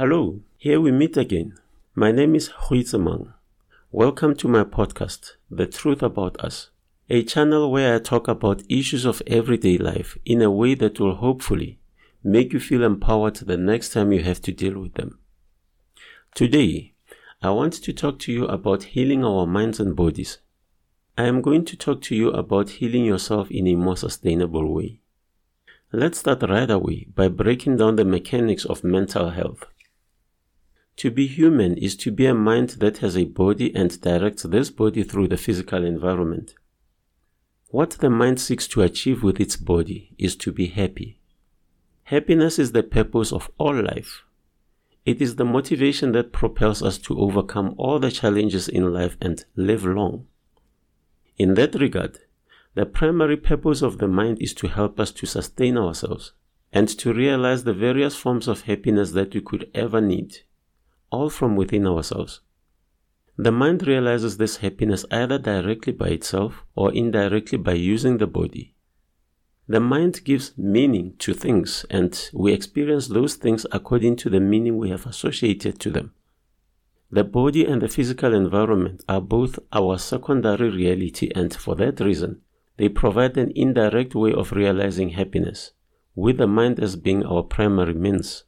Hello, here we meet again. My name is Huizemang. Welcome to my podcast, The Truth About Us, a channel where I talk about issues of everyday life in a way that will hopefully make you feel empowered the next time you have to deal with them. Today, I want to talk to you about healing our minds and bodies. I am going to talk to you about healing yourself in a more sustainable way. Let's start right away by breaking down the mechanics of mental health. To be human is to be a mind that has a body and directs this body through the physical environment. What the mind seeks to achieve with its body is to be happy. Happiness is the purpose of all life. It is the motivation that propels us to overcome all the challenges in life and live long. In that regard, the primary purpose of the mind is to help us to sustain ourselves and to realize the various forms of happiness that we could ever need, all from within ourselves. The mind realizes this happiness either directly by itself or indirectly by using the body. The mind gives meaning to things, and we experience those things according to the meaning we have associated to them. The body and the physical environment are both our secondary reality, and for that reason, they provide an indirect way of realizing happiness, with the mind as being our primary means.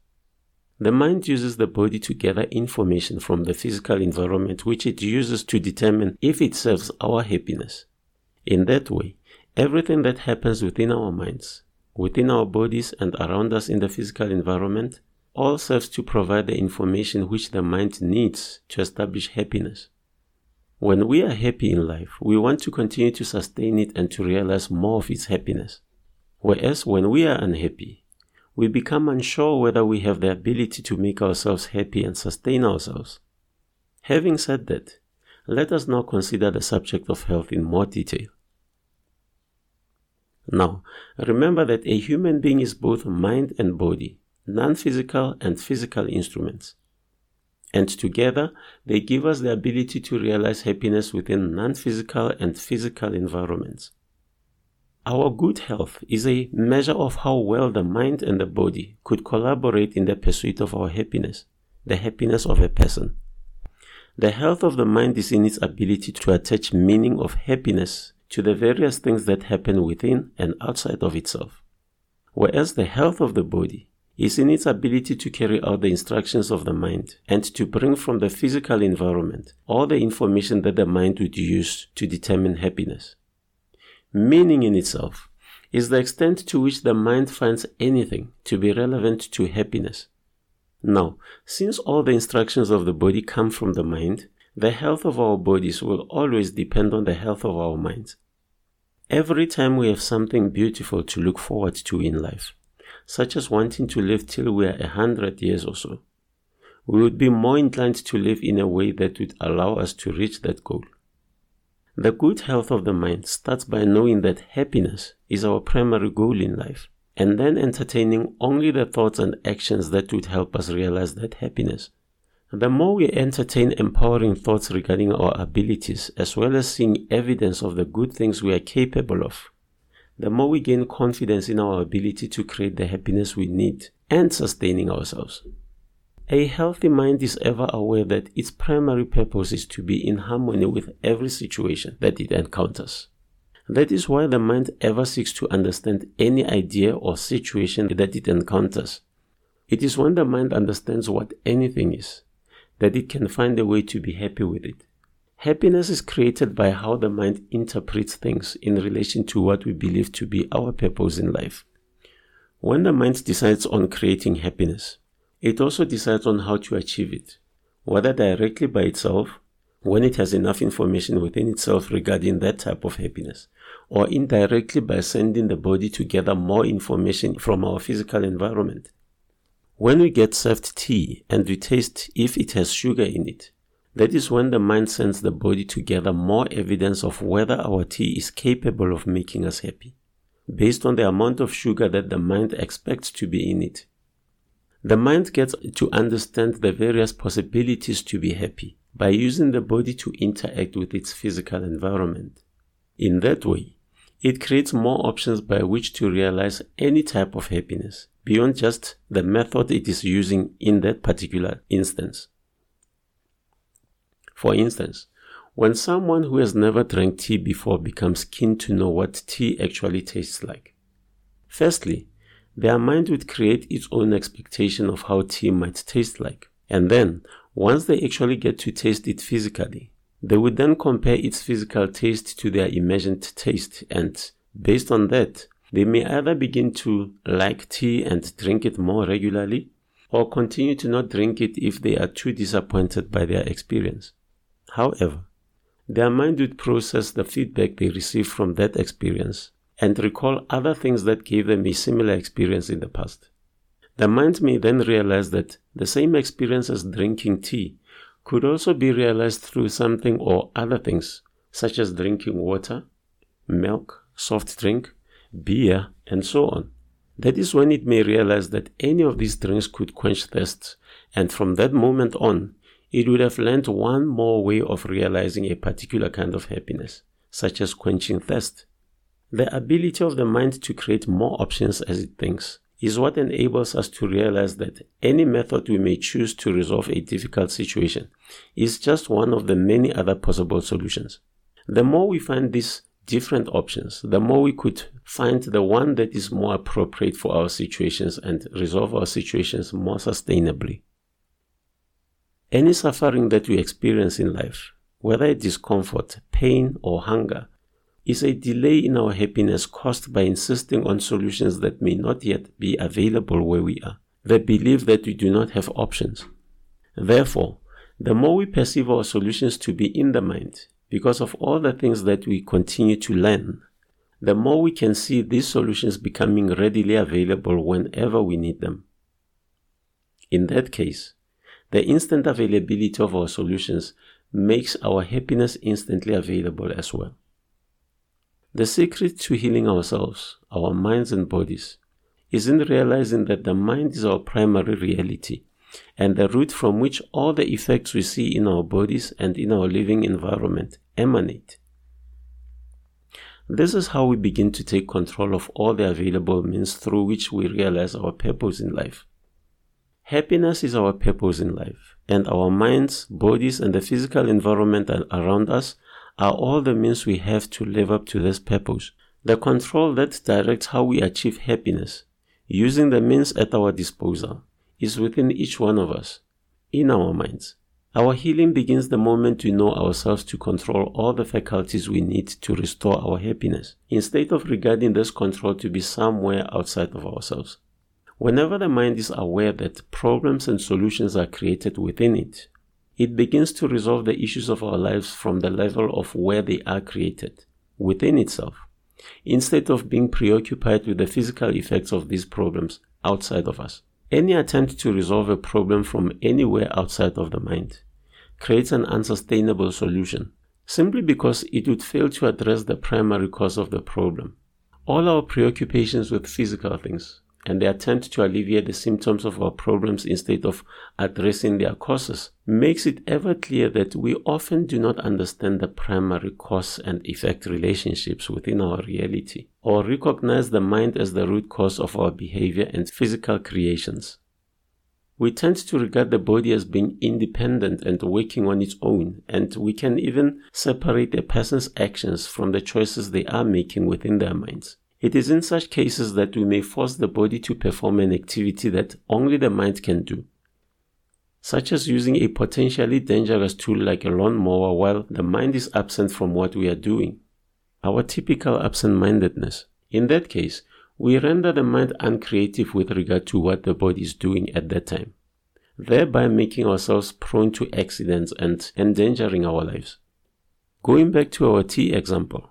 The mind uses the body to gather information from the physical environment, which it uses to determine if it serves our happiness. In that way, Everything that happens within our minds, within our bodies, and around us in the physical environment all serves to provide the information which the mind needs to establish happiness. When we are happy in life, we want to continue to sustain it and to realize more of its happiness. Whereas when we are unhappy, we become unsure whether we have the ability to make ourselves happy and sustain ourselves. Having said that, let us now consider the subject of health in more detail. Now, remember that a human being is both mind and body, non physical and physical instruments. And together, they give us the ability to realize happiness within non physical and physical environments. Our good health is a measure of how well the mind and the body could collaborate in the pursuit of our happiness, the happiness of a person. The health of the mind is in its ability to attach meaning of happiness to the various things that happen within and outside of itself. Whereas the health of the body is in its ability to carry out the instructions of the mind and to bring from the physical environment all the information that the mind would use to determine happiness. Meaning in itself is the extent to which the mind finds anything to be relevant to happiness. Now, since all the instructions of the body come from the mind, the health of our bodies will always depend on the health of our minds. Every time we have something beautiful to look forward to in life, such as wanting to live till we are a hundred years or so, we would be more inclined to live in a way that would allow us to reach that goal. The good health of the mind starts by knowing that happiness is our primary goal in life, and then entertaining only the thoughts and actions that would help us realize that happiness. The more we entertain empowering thoughts regarding our abilities, as well as seeing evidence of the good things we are capable of, the more we gain confidence in our ability to create the happiness we need and sustaining ourselves. A healthy mind is ever aware that its primary purpose is to be in harmony with every situation that it encounters. That is why the mind ever seeks to understand any idea or situation that it encounters. It is when the mind understands what anything is that it can find a way to be happy with it. Happiness is created by how the mind interprets things in relation to what we believe to be our purpose in life. When the mind decides on creating happiness, it also decides on how to achieve it, whether directly by itself, when it has enough information within itself regarding that type of happiness, or indirectly by sending the body to gather more information from our physical environment. When we get served tea and we taste if it has sugar in it, that is when the mind sends the body to gather more evidence of whether our tea is capable of making us happy, based on the amount of sugar that the mind expects to be in it. The mind gets to understand the various possibilities to be happy by using the body to interact with its physical environment. In that way, It creates more options by which to realize any type of happiness beyond just the method it is using in that particular instance. For instance, when someone who has never drank tea before becomes keen to know what tea actually tastes like, firstly, their mind would create its own expectation of how tea might taste like. And then, once they actually get to taste it physically, they would then compare its physical taste to their imagined taste, and based on that, they may either begin to like tea and drink it more regularly, or continue to not drink it if they are too disappointed by their experience. However, their mind would process the feedback they receive from that experience and recall other things that gave them a similar experience in the past. The mind may then realize that the same experience as drinking tea could also be realized through something or other things, such as drinking water, milk, soft drink, beer, and so on. That is when it may realize that any of these drinks could quench thirst, and from that moment on, it would have learned one more way of realizing a particular kind of happiness, such as quenching thirst. The ability of the mind to create more options as it thinks is what enables us to realize that any method we may choose to resolve a difficult situation is just one of the many other possible solutions. The more we find these different options, the more we could find the one that is more appropriate for our situations and resolve our situations more sustainably. Any suffering that we experience in life, whether it is discomfort, pain, or hunger, is a delay in our happiness caused by insisting on solutions that may not yet be available where we are, the belief that we do not have options. Therefore, the more we perceive our solutions to be in the mind, because of all the things that we continue to learn, the more we can see these solutions becoming readily available whenever we need them. In that case, the instant availability of our solutions makes our happiness instantly available as well. The secret to healing ourselves, our minds and bodies, is in realizing that the mind is our primary reality and the root from which all the effects we see in our bodies and in our living environment emanate. This is how we begin to take control of all the available means through which we realize our purpose in life. Happiness is our purpose in life, and our minds, bodies, and the physical environment around us are all the means we have to live up to this purpose. The control that directs how we achieve happiness, using the means at our disposal, is within each one of us, in our minds. Our healing begins the moment we know ourselves to control all the faculties we need to restore our happiness, instead of regarding this control to be somewhere outside of ourselves. Whenever the mind is aware that problems and solutions are created within it, it begins to resolve the issues of our lives from the level of where they are created, within itself, instead of being preoccupied with the physical effects of these problems outside of us. Any attempt to resolve a problem from anywhere outside of the mind creates an unsustainable solution, simply because it would fail to address the primary cause of the problem. All our preoccupations with physical things, and the attempt to alleviate the symptoms of our problems instead of addressing their causes makes it ever clear that we often do not understand the primary cause and effect relationships within our reality or recognize the mind as the root cause of our behavior and physical creations. We tend to regard the body as being independent and working on its own, and we can even separate a person's actions from the choices they are making within their minds. It is in such cases that we may force the body to perform an activity that only the mind can do, such as using a potentially dangerous tool like a lawnmower while the mind is absent from what we are doing. Our typical absent mindedness. In that case, we render the mind uncreative with regard to what the body is doing at that time, thereby making ourselves prone to accidents and endangering our lives. Going back to our tea example,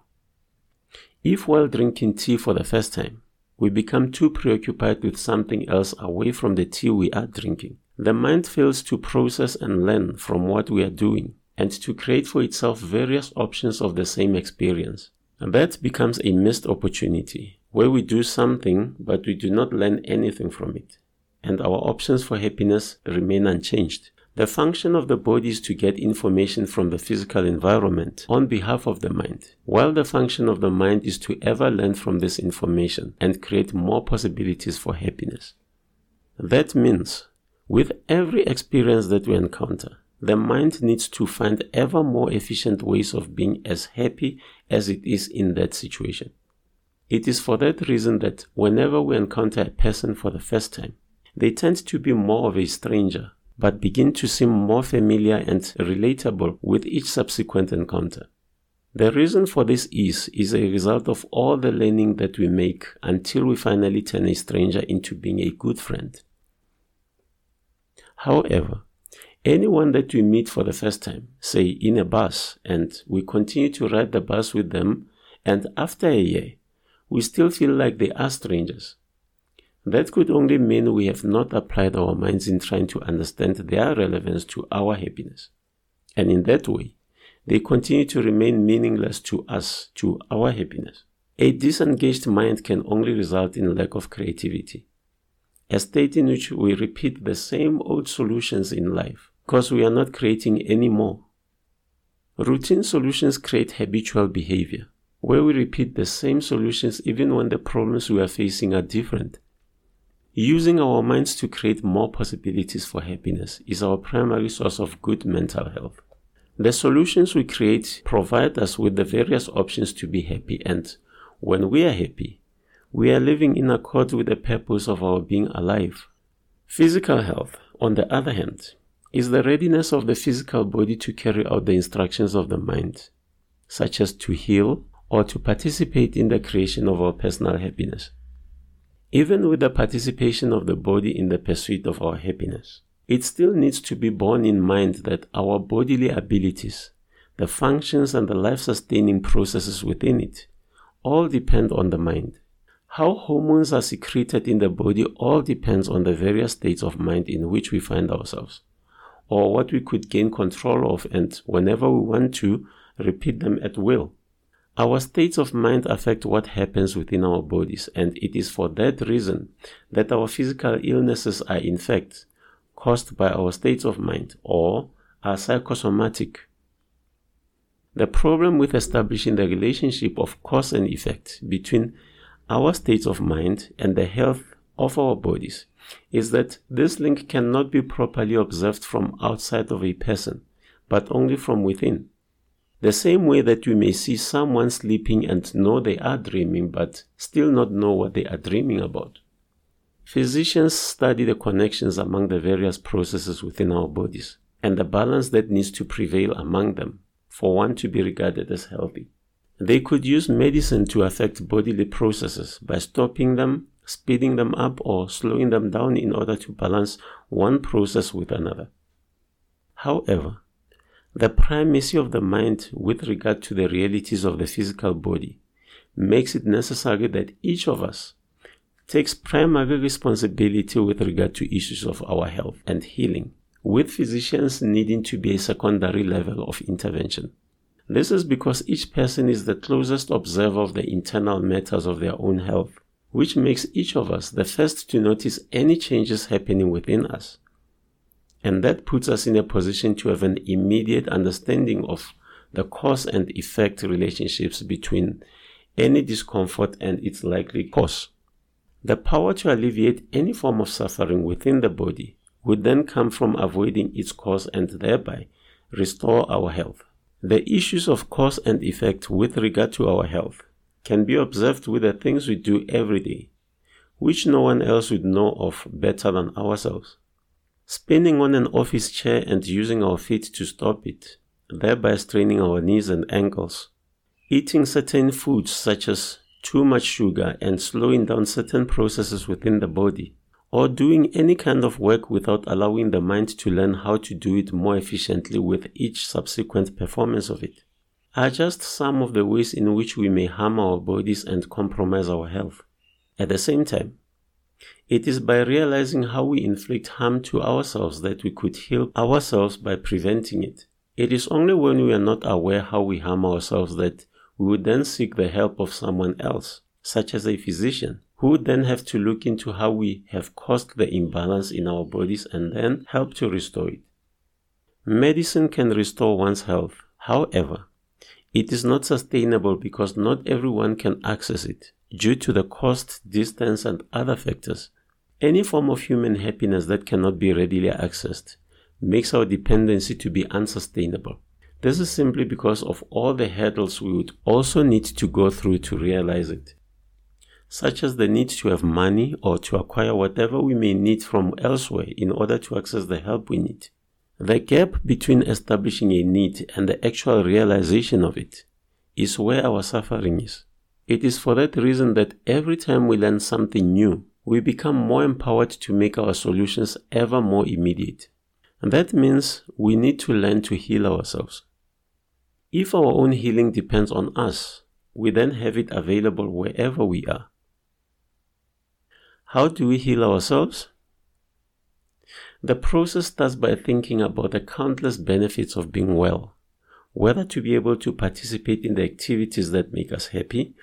if while drinking tea for the first time, we become too preoccupied with something else away from the tea we are drinking, the mind fails to process and learn from what we are doing and to create for itself various options of the same experience. That becomes a missed opportunity where we do something but we do not learn anything from it. And our options for happiness remain unchanged. The function of the body is to get information from the physical environment on behalf of the mind, while the function of the mind is to ever learn from this information and create more possibilities for happiness. That means, with every experience that we encounter, the mind needs to find ever more efficient ways of being as happy as it is in that situation. It is for that reason that whenever we encounter a person for the first time, they tend to be more of a stranger but begin to seem more familiar and relatable with each subsequent encounter. The reason for this is is a result of all the learning that we make until we finally turn a stranger into being a good friend. However, anyone that we meet for the first time, say in a bus, and we continue to ride the bus with them, and after a year, we still feel like they are strangers, that could only mean we have not applied our minds in trying to understand their relevance to our happiness. And in that way, they continue to remain meaningless to us, to our happiness. A disengaged mind can only result in lack of creativity, a state in which we repeat the same old solutions in life because we are not creating any more. Routine solutions create habitual behavior, where we repeat the same solutions even when the problems we are facing are different Using our minds to create more possibilities for happiness is our primary source of good mental health. The solutions we create provide us with the various options to be happy, and when we are happy, we are living in accord with the purpose of our being alive. Physical health, on the other hand, is the readiness of the physical body to carry out the instructions of the mind, such as to heal or to participate in the creation of our personal happiness even with the participation of the body in the pursuit of our happiness. It still needs to be borne in mind that our bodily abilities, the functions and the life sustaining processes within it, all depend on the mind. How hormones are secreted in the body all depends on the various states of mind in which we find ourselves, or what we could gain control of and whenever we want to repeat them at will. Our states of mind affect what happens within our bodies, and it is for that reason that our physical illnesses are in fact caused by our states of mind or are psychosomatic. The problem with establishing the relationship of cause and effect between our states of mind and the health of our bodies is that this link cannot be properly observed from outside of a person, but only from within. The same way that you may see someone sleeping and know they are dreaming, but still not know what they are dreaming about. Physicians study the connections among the various processes within our bodies and the balance that needs to prevail among them for one to be regarded as healthy. They could use medicine to affect bodily processes by stopping them, speeding them up, or slowing them down in order to balance one process with another. However, the primacy of the mind with regard to the realities of the physical body makes it necessary that each of us takes primary responsibility with regard to issues of our health and healing, with physicians needing to be a secondary level of intervention. This is because each person is the closest observer of the internal matters of their own health, which makes each of us the first to notice any changes happening within us and that puts us in a position to have an immediate understanding of the cause and effect relationships between any discomfort and its likely cause. The power to alleviate any form of suffering within the body would then come from avoiding its cause and thereby restore our health. The issues of cause and effect with regard to our health can be observed with the things we do every day, which no one else would know of better than ourselves. Spinning on an office chair and using our feet to stop it, thereby straining our knees and ankles. Eating certain foods such as too much sugar and slowing down certain processes within the body, or doing any kind of work without allowing the mind to learn how to do it more efficiently with each subsequent performance of it, are just some of the ways in which we may harm our bodies and compromise our health. At the same time, it is by realizing how we inflict harm to ourselves that we could heal ourselves by preventing it. It is only when we are not aware how we harm ourselves that we would then seek the help of someone else, such as a physician, who would then have to look into how we have caused the imbalance in our bodies and then help to restore it. Medicine can restore one's health. However, it is not sustainable because not everyone can access it due to the cost, distance, and other factors. Any form of human happiness that cannot be readily accessed makes our dependency to be unsustainable. This is simply because of all the hurdles we would also need to go through to realize it, such as the need to have money or to acquire whatever we may need from elsewhere in order to access the help we need. The gap between establishing a need and the actual realization of it is where our suffering is. It is for that reason that every time we learn something new, we become more empowered to make our solutions ever more immediate. And that means we need to learn to heal ourselves. If our own healing depends on us, we then have it available wherever we are. How do we heal ourselves? The process starts by thinking about the countless benefits of being well, whether to be able to participate in the activities that make us happy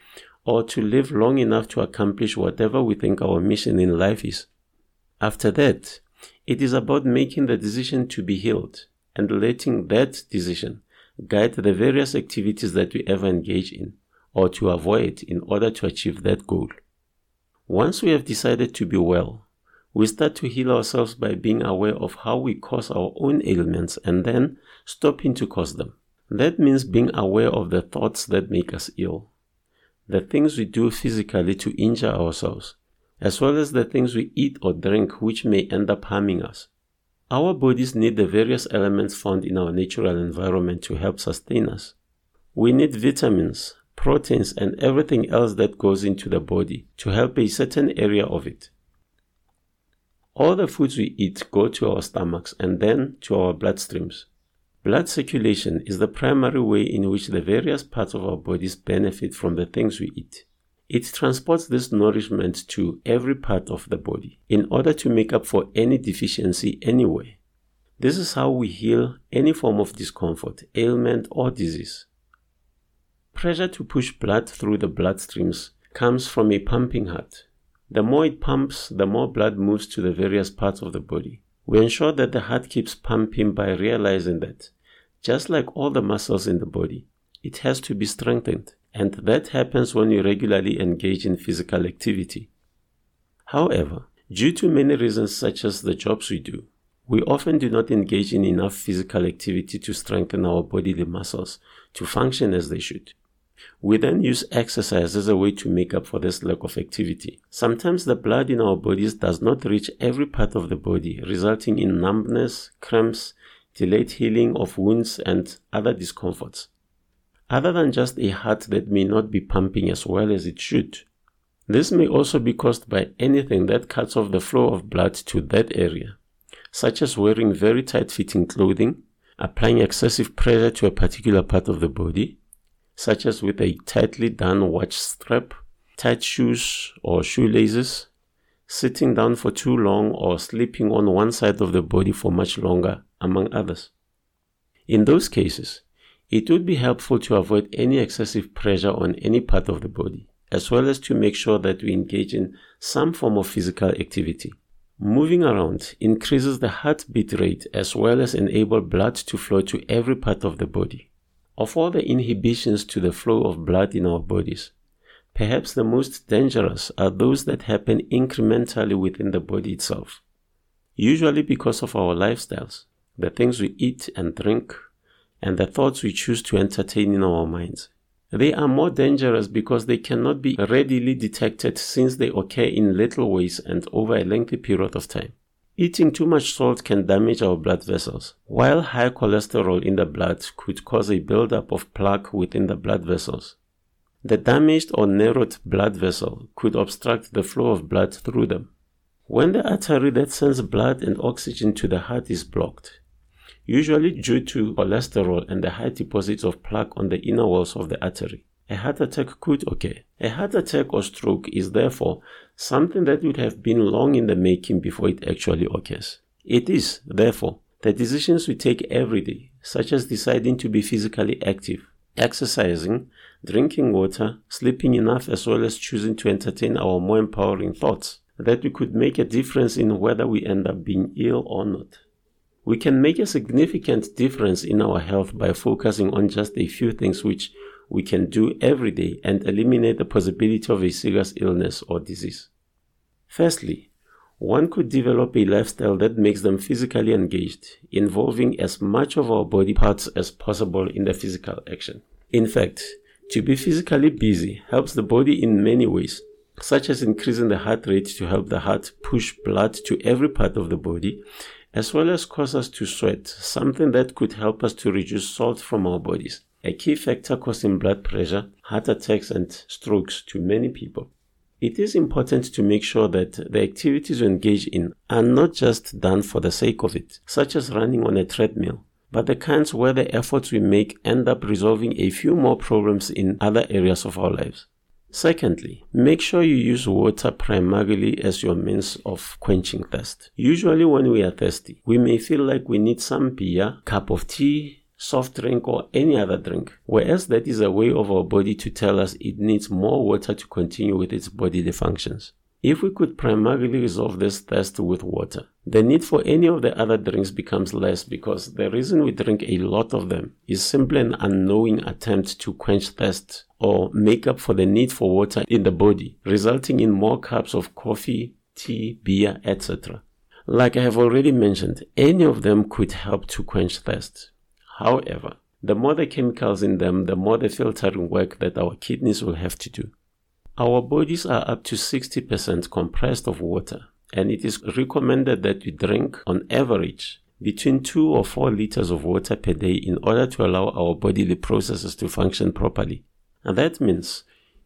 or to live long enough to accomplish whatever we think our mission in life is. After that, it is about making the decision to be healed and letting that decision guide the various activities that we ever engage in or to avoid in order to achieve that goal. Once we have decided to be well, we start to heal ourselves by being aware of how we cause our own ailments and then stopping to cause them. That means being aware of the thoughts that make us ill, the things we do physically to injure ourselves, as well as the things we eat or drink which may end up harming us. Our bodies need the various elements found in our natural environment to help sustain us. We need vitamins, proteins, and everything else that goes into the body to help a certain area of it. All the foods we eat go to our stomachs and then to our bloodstreams. Blood circulation is the primary way in which the various parts of our bodies benefit from the things we eat. It transports this nourishment to every part of the body in order to make up for any deficiency anywhere. This is how we heal any form of discomfort, ailment, or disease. Pressure to push blood through the bloodstreams comes from a pumping heart. The more it pumps, the more blood moves to the various parts of the body. We ensure that the heart keeps pumping by realizing that, just like all the muscles in the body, it has to be strengthened and that happens when you regularly engage in physical activity. However, due to many reasons such as the jobs we do, we often do not engage in enough physical activity to strengthen our bodily muscles to function as they should. We then use exercise as a way to make up for this lack of activity. Sometimes the blood in our bodies does not reach every part of the body, resulting in numbness, cramps, delayed healing of wounds, and other discomforts other than just a heart that may not be pumping as well as it should. This may also be caused by anything that cuts off the flow of blood to that area, such as wearing very tight fitting clothing, applying excessive pressure to a particular part of the body, such as with a tightly done watch strap, tight shoes or shoelaces, sitting down for too long or sleeping on one side of the body for much longer, among others. In those cases, it would be helpful to avoid any excessive pressure on any part of the body, as well as to make sure that we engage in some form of physical activity. Moving around increases the heartbeat rate as well as enable blood to flow to every part of the body. Of all the inhibitions to the flow of blood in our bodies, perhaps the most dangerous are those that happen incrementally within the body itself. Usually because of our lifestyles, the things we eat and drink, and the thoughts we choose to entertain in our minds. They are more dangerous because they cannot be readily detected since they occur in little ways and over a lengthy period of time. Eating too much salt can damage our blood vessels, while high cholesterol in the blood could cause a buildup of plaque within the blood vessels. The damaged or narrowed blood vessel could obstruct the flow of blood through them. When the artery that sends blood and oxygen to the heart is blocked, usually due to cholesterol and the high deposits of plaque on the inner walls of the artery. A heart attack could occur. A heart attack or stroke is therefore something that would have been long in the making before it actually occurs. It is, therefore, the decisions we take every day, such as deciding to be physically active, exercising, drinking water, sleeping enough, as well as choosing to entertain our more empowering thoughts, that we could make a difference in whether we end up being ill or not. We can make a significant difference in our health by focusing on just a few things which we can do every day and eliminate the possibility of a serious illness or disease. Firstly, one could develop a lifestyle that makes them physically engaged, involving as much of our body parts as possible in the physical action. In fact, to be physically busy helps the body in many ways, such as increasing the heart rate to help the heart push blood to every part of the body, as well as cause us to sweat, something that could help us to reduce salt from our bodies, a key factor causing blood pressure, heart attacks, and strokes to many people. It is important to make sure that the activities we engage in are not just done for the sake of it, such as running on a treadmill, but the kinds where the efforts we make end up resolving a few more problems in other areas of our lives. Secondly, make sure you use water primarily as your means of quenching thirst. Usually, when we are thirsty, we may feel like we need some beer, cup of tea, soft drink, or any other drink, whereas that is a way of our body to tell us it needs more water to continue with its bodily functions. If we could primarily resolve this thirst with water, the need for any of the other drinks becomes less because the reason we drink a lot of them is simply an unknowing attempt to quench thirst or make up for the need for water in the body, resulting in more cups of coffee, tea, beer, etc. Like I have already mentioned, any of them could help to quench thirst. However, the more the chemicals in them, the more the filtering work that our kidneys will have to do. Our bodies are up to 60% compressed of water, and it is recommended that we drink, on average, between 2 or 4 liters of water per day in order to allow our bodily processes to function properly. And that means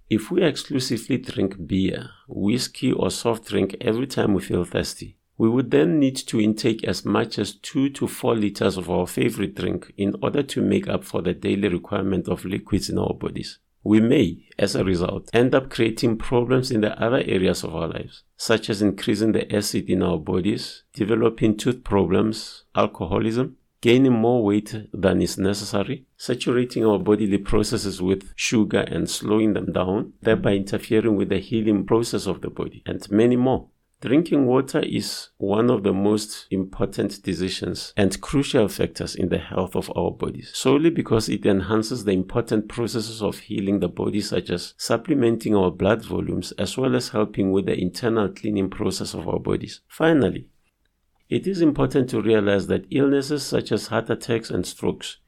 if we exclusively drink beer, whiskey, or soft drink every time we feel thirsty, we would then need to intake as much as 2 to 4 liters of our favorite drink in order to make up for the daily requirement of liquids in our bodies. We may, as a result, end up creating problems in the other areas of our lives, such as increasing the acid in our bodies, developing tooth problems, alcoholism, gaining more weight than is necessary, saturating our bodily processes with sugar and slowing them down, thereby interfering with the healing process of the body, and many more. Drinking water is one of the most important decisions and crucial factors in the health of our bodies, solely because it enhances the important processes of healing the body, such as supplementing our blood volumes as well as helping with the internal cleaning process of our bodies. Finally, it is important to realize that illnesses such as heart attacks and strokes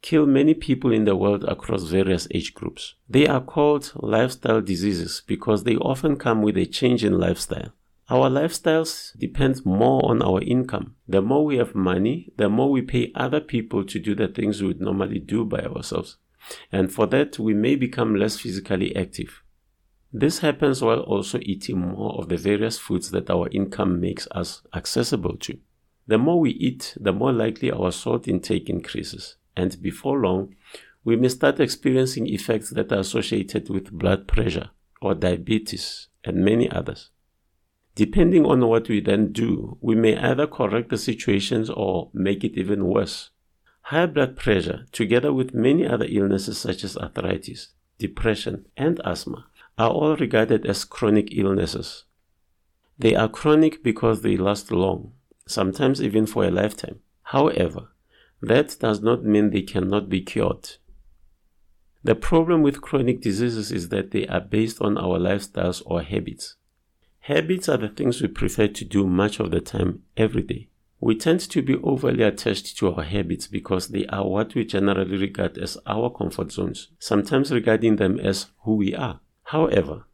kill many people in the world across various age groups. They are called lifestyle diseases because they often come with a change in lifestyle. Our lifestyles depend more on our income. The more we have money, the more we pay other people to do the things we would normally do by ourselves. And for that, we may become less physically active. This happens while also eating more of the various foods that our income makes us accessible to. The more we eat, the more likely our salt intake increases. And before long, we may start experiencing effects that are associated with blood pressure or diabetes and many others. Depending on what we then do, we may either correct the situations or make it even worse. High blood pressure, together with many other illnesses such as arthritis, depression, and asthma, are all regarded as chronic illnesses. They are chronic because they last long, sometimes even for a lifetime. However, that does not mean they cannot be cured. The problem with chronic diseases is that they are based on our lifestyles or habits. Habits are the things we prefer to do much of the time, every day. We tend to be overly attached to our habits because they are what we generally regard as our comfort zones, sometimes regarding them as who we are. However,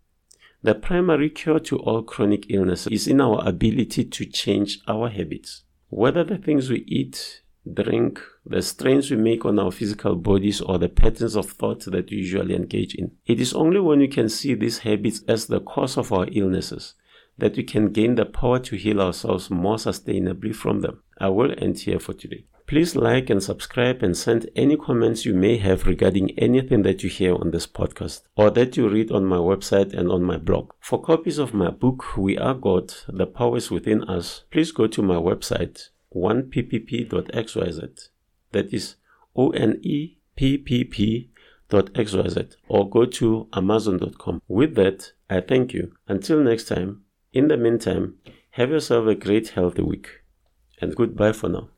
the primary cure to all chronic illnesses is in our ability to change our habits. Whether the things we eat, drink, the strains we make on our physical bodies, or the patterns of thought that we usually engage in. It is only when we can see these habits as the cause of our illnesses that we can gain the power to heal ourselves more sustainably from them. I will end here for today. Please like and subscribe and send any comments you may have regarding anything that you hear on this podcast or that you read on my website and on my blog. For copies of my book, We Are God, The Power is Within Us, please go to my website, 1ppp.xyz. That is O N E P P P xyz or go to amazon.com. With that, I thank you. Until next time, in the meantime, have yourself a great healthy week and goodbye for now.